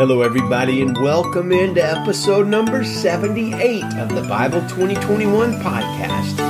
Hello, everybody, and welcome into episode number 78 of the Bible 2021 podcast.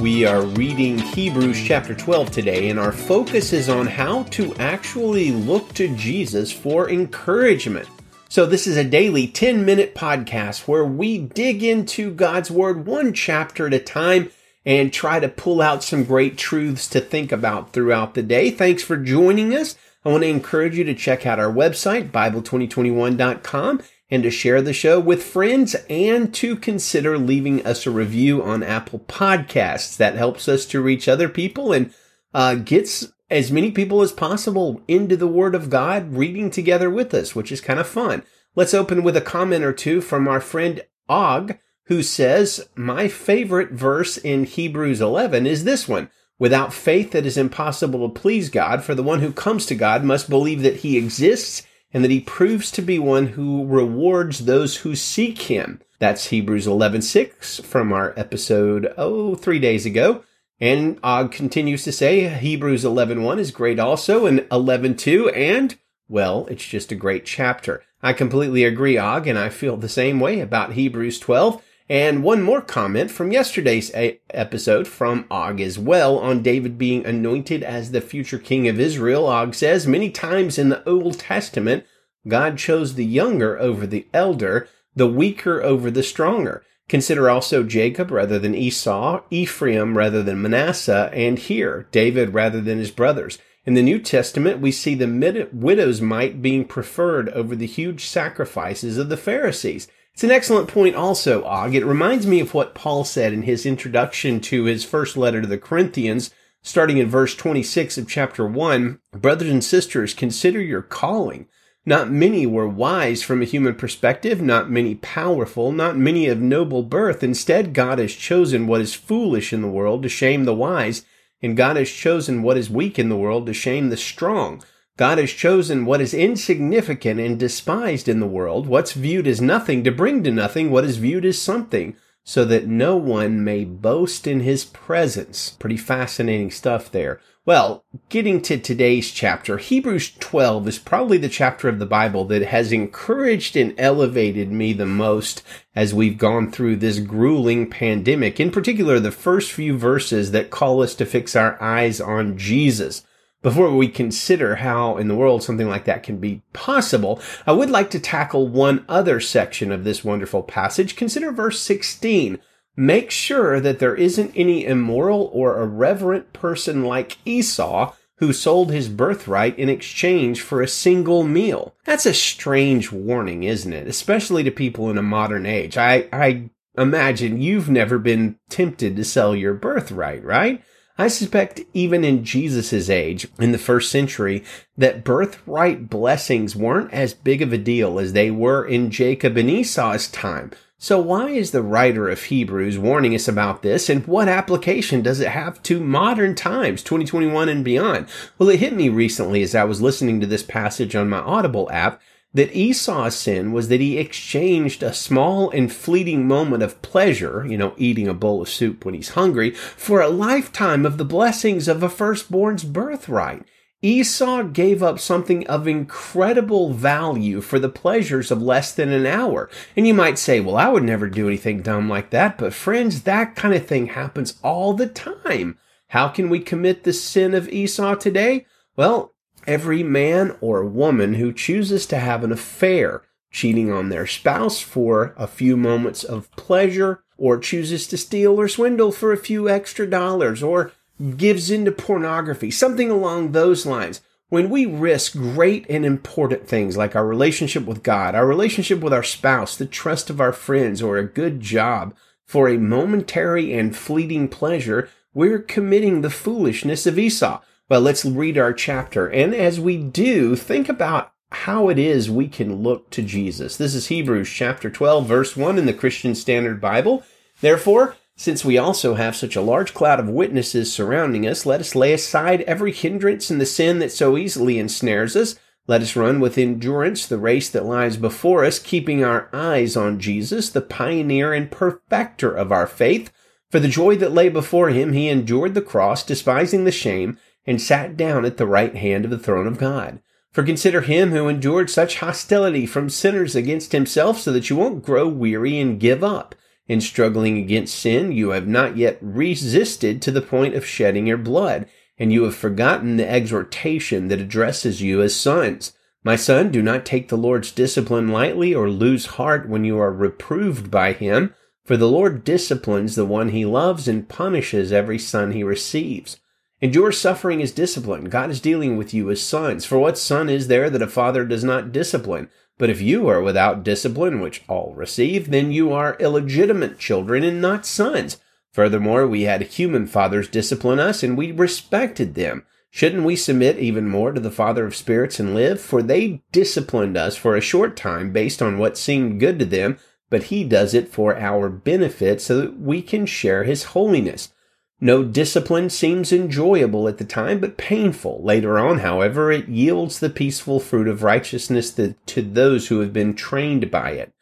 We are reading Hebrews chapter 12 today, and our focus is on how to actually look to Jesus for encouragement. So, this is a daily 10 minute podcast where we dig into God's Word one chapter at a time and try to pull out some great truths to think about throughout the day. Thanks for joining us. I want to encourage you to check out our website, Bible2021.com, and to share the show with friends and to consider leaving us a review on Apple Podcasts. That helps us to reach other people and uh, gets as many people as possible into the Word of God reading together with us, which is kind of fun. Let's open with a comment or two from our friend Og who says, My favorite verse in Hebrews 11 is this one. Without faith, it is impossible to please God, for the one who comes to God must believe that he exists and that he proves to be one who rewards those who seek him. That's Hebrews 11:6 from our episode oh 3 days ago. And Og continues to say Hebrews 11:1 is great also and 11:2 and well, it's just a great chapter. I completely agree, Og, and I feel the same way about Hebrews 12. And one more comment from yesterday's episode from Og as well on David being anointed as the future king of Israel. Og says, many times in the Old Testament, God chose the younger over the elder, the weaker over the stronger. Consider also Jacob rather than Esau, Ephraim rather than Manasseh, and here, David rather than his brothers. In the New Testament, we see the widow's mite being preferred over the huge sacrifices of the Pharisees. It's an excellent point also, Og. It reminds me of what Paul said in his introduction to his first letter to the Corinthians, starting in verse 26 of chapter 1. Brothers and sisters, consider your calling. Not many were wise from a human perspective, not many powerful, not many of noble birth. Instead, God has chosen what is foolish in the world to shame the wise, and God has chosen what is weak in the world to shame the strong. God has chosen what is insignificant and despised in the world, what's viewed as nothing, to bring to nothing what is viewed as something, so that no one may boast in his presence. Pretty fascinating stuff there. Well, getting to today's chapter, Hebrews 12 is probably the chapter of the Bible that has encouraged and elevated me the most as we've gone through this grueling pandemic. In particular, the first few verses that call us to fix our eyes on Jesus. Before we consider how in the world something like that can be possible, I would like to tackle one other section of this wonderful passage. Consider verse 16. Make sure that there isn't any immoral or irreverent person like Esau who sold his birthright in exchange for a single meal. That's a strange warning, isn't it? Especially to people in a modern age. I, I imagine you've never been tempted to sell your birthright, right? I suspect even in Jesus' age, in the first century, that birthright blessings weren't as big of a deal as they were in Jacob and Esau's time. So why is the writer of Hebrews warning us about this and what application does it have to modern times, 2021 and beyond? Well, it hit me recently as I was listening to this passage on my Audible app that Esau's sin was that he exchanged a small and fleeting moment of pleasure, you know, eating a bowl of soup when he's hungry, for a lifetime of the blessings of a firstborn's birthright. Esau gave up something of incredible value for the pleasures of less than an hour. And you might say, well, I would never do anything dumb like that. But friends, that kind of thing happens all the time. How can we commit the sin of Esau today? Well, every man or woman who chooses to have an affair, cheating on their spouse for a few moments of pleasure, or chooses to steal or swindle for a few extra dollars, or gives into pornography, something along those lines. When we risk great and important things like our relationship with God, our relationship with our spouse, the trust of our friends, or a good job for a momentary and fleeting pleasure, we're committing the foolishness of Esau. Well, let's read our chapter. And as we do, think about how it is we can look to Jesus. This is Hebrews chapter 12, verse 1 in the Christian Standard Bible. Therefore, since we also have such a large cloud of witnesses surrounding us, let us lay aside every hindrance and the sin that so easily ensnares us. Let us run with endurance the race that lies before us, keeping our eyes on Jesus, the pioneer and perfecter of our faith. For the joy that lay before him, he endured the cross, despising the shame, and sat down at the right hand of the throne of God. For consider him who endured such hostility from sinners against himself so that you won't grow weary and give up. In struggling against sin, you have not yet resisted to the point of shedding your blood, and you have forgotten the exhortation that addresses you as sons. My son, do not take the Lord's discipline lightly or lose heart when you are reproved by him, for the Lord disciplines the one he loves and punishes every son he receives. Endure suffering as discipline. God is dealing with you as sons. For what son is there that a father does not discipline? But if you are without discipline, which all receive, then you are illegitimate children and not sons. Furthermore, we had human fathers discipline us, and we respected them. Shouldn't we submit even more to the Father of spirits and live? For they disciplined us for a short time based on what seemed good to them, but he does it for our benefit so that we can share his holiness. No discipline seems enjoyable at the time, but painful. Later on, however, it yields the peaceful fruit of righteousness to those who have been trained by it.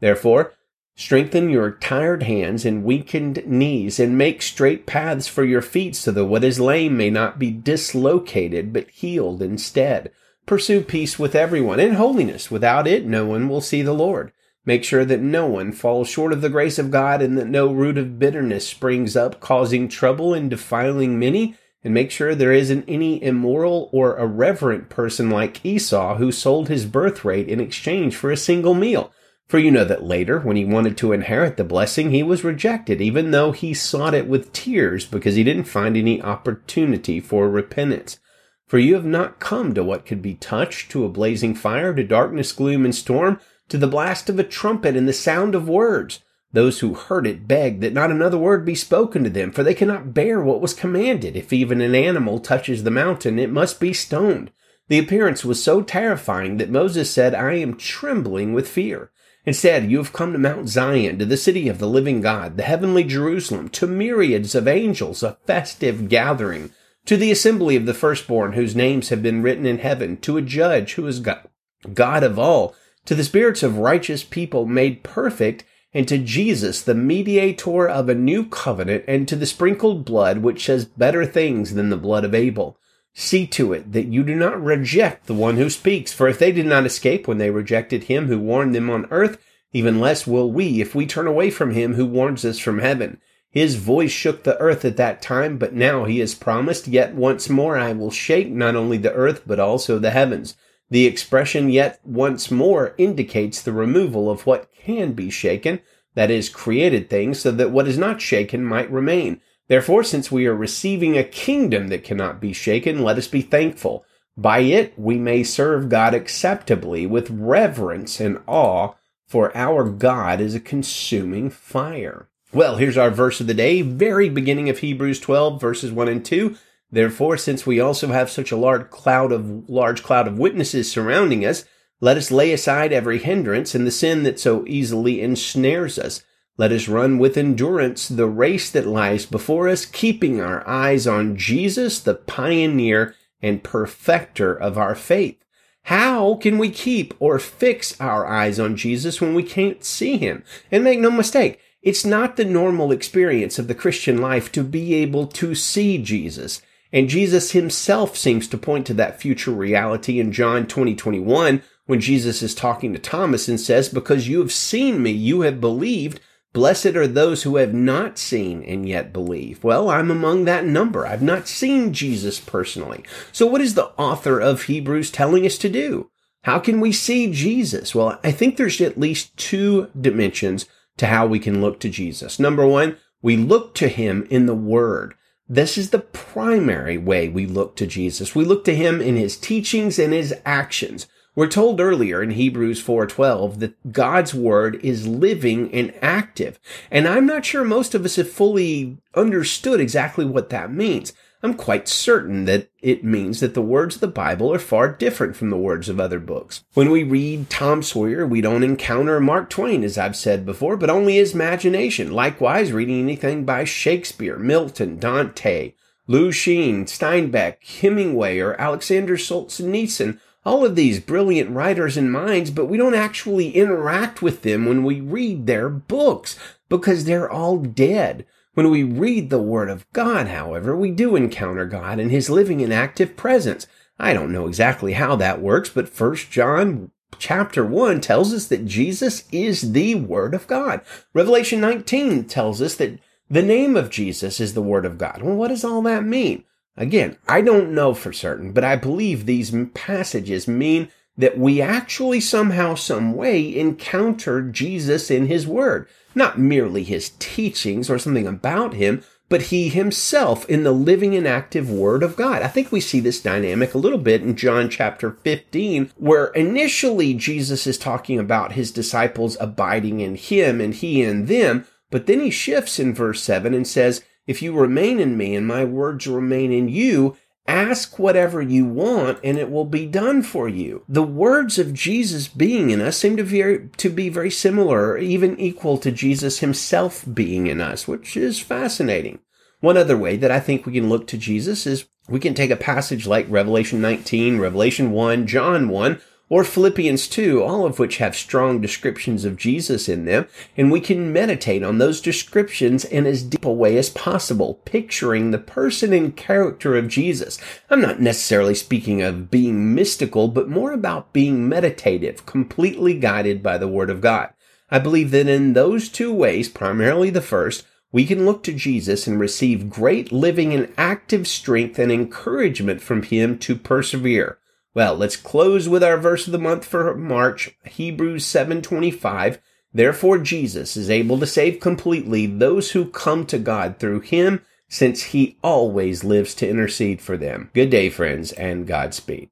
Therefore, strengthen your tired hands and weakened knees, and make straight paths for your feet, so that what is lame may not be dislocated, but healed instead. Pursue peace with everyone and holiness. Without it, no one will see the Lord. Make sure that no one falls short of the grace of God and that no root of bitterness springs up, causing trouble and defiling many. And make sure there isn't any immoral or irreverent person like Esau who sold his birthright in exchange for a single meal. For you know that later, when he wanted to inherit the blessing, he was rejected, even though he sought it with tears because he didn't find any opportunity for repentance. For you have not come to what could be touched, to a blazing fire, to darkness, gloom, and storm, to the blast of a trumpet and the sound of words. Those who heard it begged that not another word be spoken to them, for they cannot bear what was commanded. If even an animal touches the mountain, it must be stoned. The appearance was so terrifying that Moses said, I am trembling with fear. Instead, you have come to Mount Zion, to the city of the living God, the heavenly Jerusalem, to myriads of angels, a festive gathering, to the assembly of the firstborn whose names have been written in heaven, to a judge who is God, God of all, to the spirits of righteous people made perfect, and to Jesus, the mediator of a new covenant, and to the sprinkled blood which says better things than the blood of Abel. See to it that you do not reject the one who speaks, for if they did not escape when they rejected him who warned them on earth, even less will we if we turn away from him who warns us from heaven. His voice shook the earth at that time, but now he has promised, Yet once more I will shake not only the earth, but also the heavens. The expression yet once more indicates the removal of what can be shaken, that is, created things, so that what is not shaken might remain. Therefore, since we are receiving a kingdom that cannot be shaken, let us be thankful. By it we may serve God acceptably with reverence and awe, for our God is a consuming fire. Well, here's our verse of the day, very beginning of Hebrews 12, verses 1 and 2. Therefore, since we also have such a large cloud of large cloud of witnesses surrounding us, let us lay aside every hindrance and the sin that so easily ensnares us. Let us run with endurance the race that lies before us, keeping our eyes on Jesus, the pioneer and perfecter of our faith. How can we keep or fix our eyes on Jesus when we can't see him? And make no mistake, it's not the normal experience of the Christian life to be able to see Jesus. And Jesus himself seems to point to that future reality in John 20, 21, when Jesus is talking to Thomas and says, because you have seen me, you have believed. Blessed are those who have not seen and yet believe. Well, I'm among that number. I've not seen Jesus personally. So what is the author of Hebrews telling us to do? How can we see Jesus? Well, I think there's at least two dimensions to how we can look to Jesus. Number one, we look to him in the word. This is the primary way we look to Jesus. We look to him in his teachings and his actions. We're told earlier in Hebrews 4:12 that God's word is living and active. And I'm not sure most of us have fully understood exactly what that means. I'm quite certain that it means that the words of the Bible are far different from the words of other books. When we read Tom Sawyer, we don't encounter Mark Twain, as I've said before, but only his imagination. Likewise, reading anything by Shakespeare, Milton, Dante, Lucian, Steinbeck, Hemingway, or Alexander Solzhenitsyn, all of these brilliant writers and minds, but we don't actually interact with them when we read their books because they're all dead. When we read the Word of God, however, we do encounter God and His living and active presence. I don't know exactly how that works, but 1 John chapter 1 tells us that Jesus is the Word of God. Revelation 19 tells us that the name of Jesus is the Word of God. Well, what does all that mean? Again, I don't know for certain, but I believe these passages mean that we actually somehow, some way encounter Jesus in His Word not merely his teachings or something about him, but he himself in the living and active word of God. I think we see this dynamic a little bit in John chapter 15, where initially Jesus is talking about his disciples abiding in him and he in them, but then he shifts in verse 7 and says, if you remain in me and my words remain in you, Ask whatever you want and it will be done for you. The words of Jesus being in us seem to, very, to be very similar, even equal to Jesus himself being in us, which is fascinating. One other way that I think we can look to Jesus is we can take a passage like Revelation 19, Revelation 1, John 1, or Philippians 2, all of which have strong descriptions of Jesus in them, and we can meditate on those descriptions in as deep a way as possible, picturing the person and character of Jesus. I'm not necessarily speaking of being mystical, but more about being meditative, completely guided by the Word of God. I believe that in those two ways, primarily the first, we can look to Jesus and receive great living and active strength and encouragement from Him to persevere. Well, let's close with our verse of the month for March, Hebrews 7:25. Therefore Jesus is able to save completely those who come to God through him, since he always lives to intercede for them. Good day, friends, and Godspeed.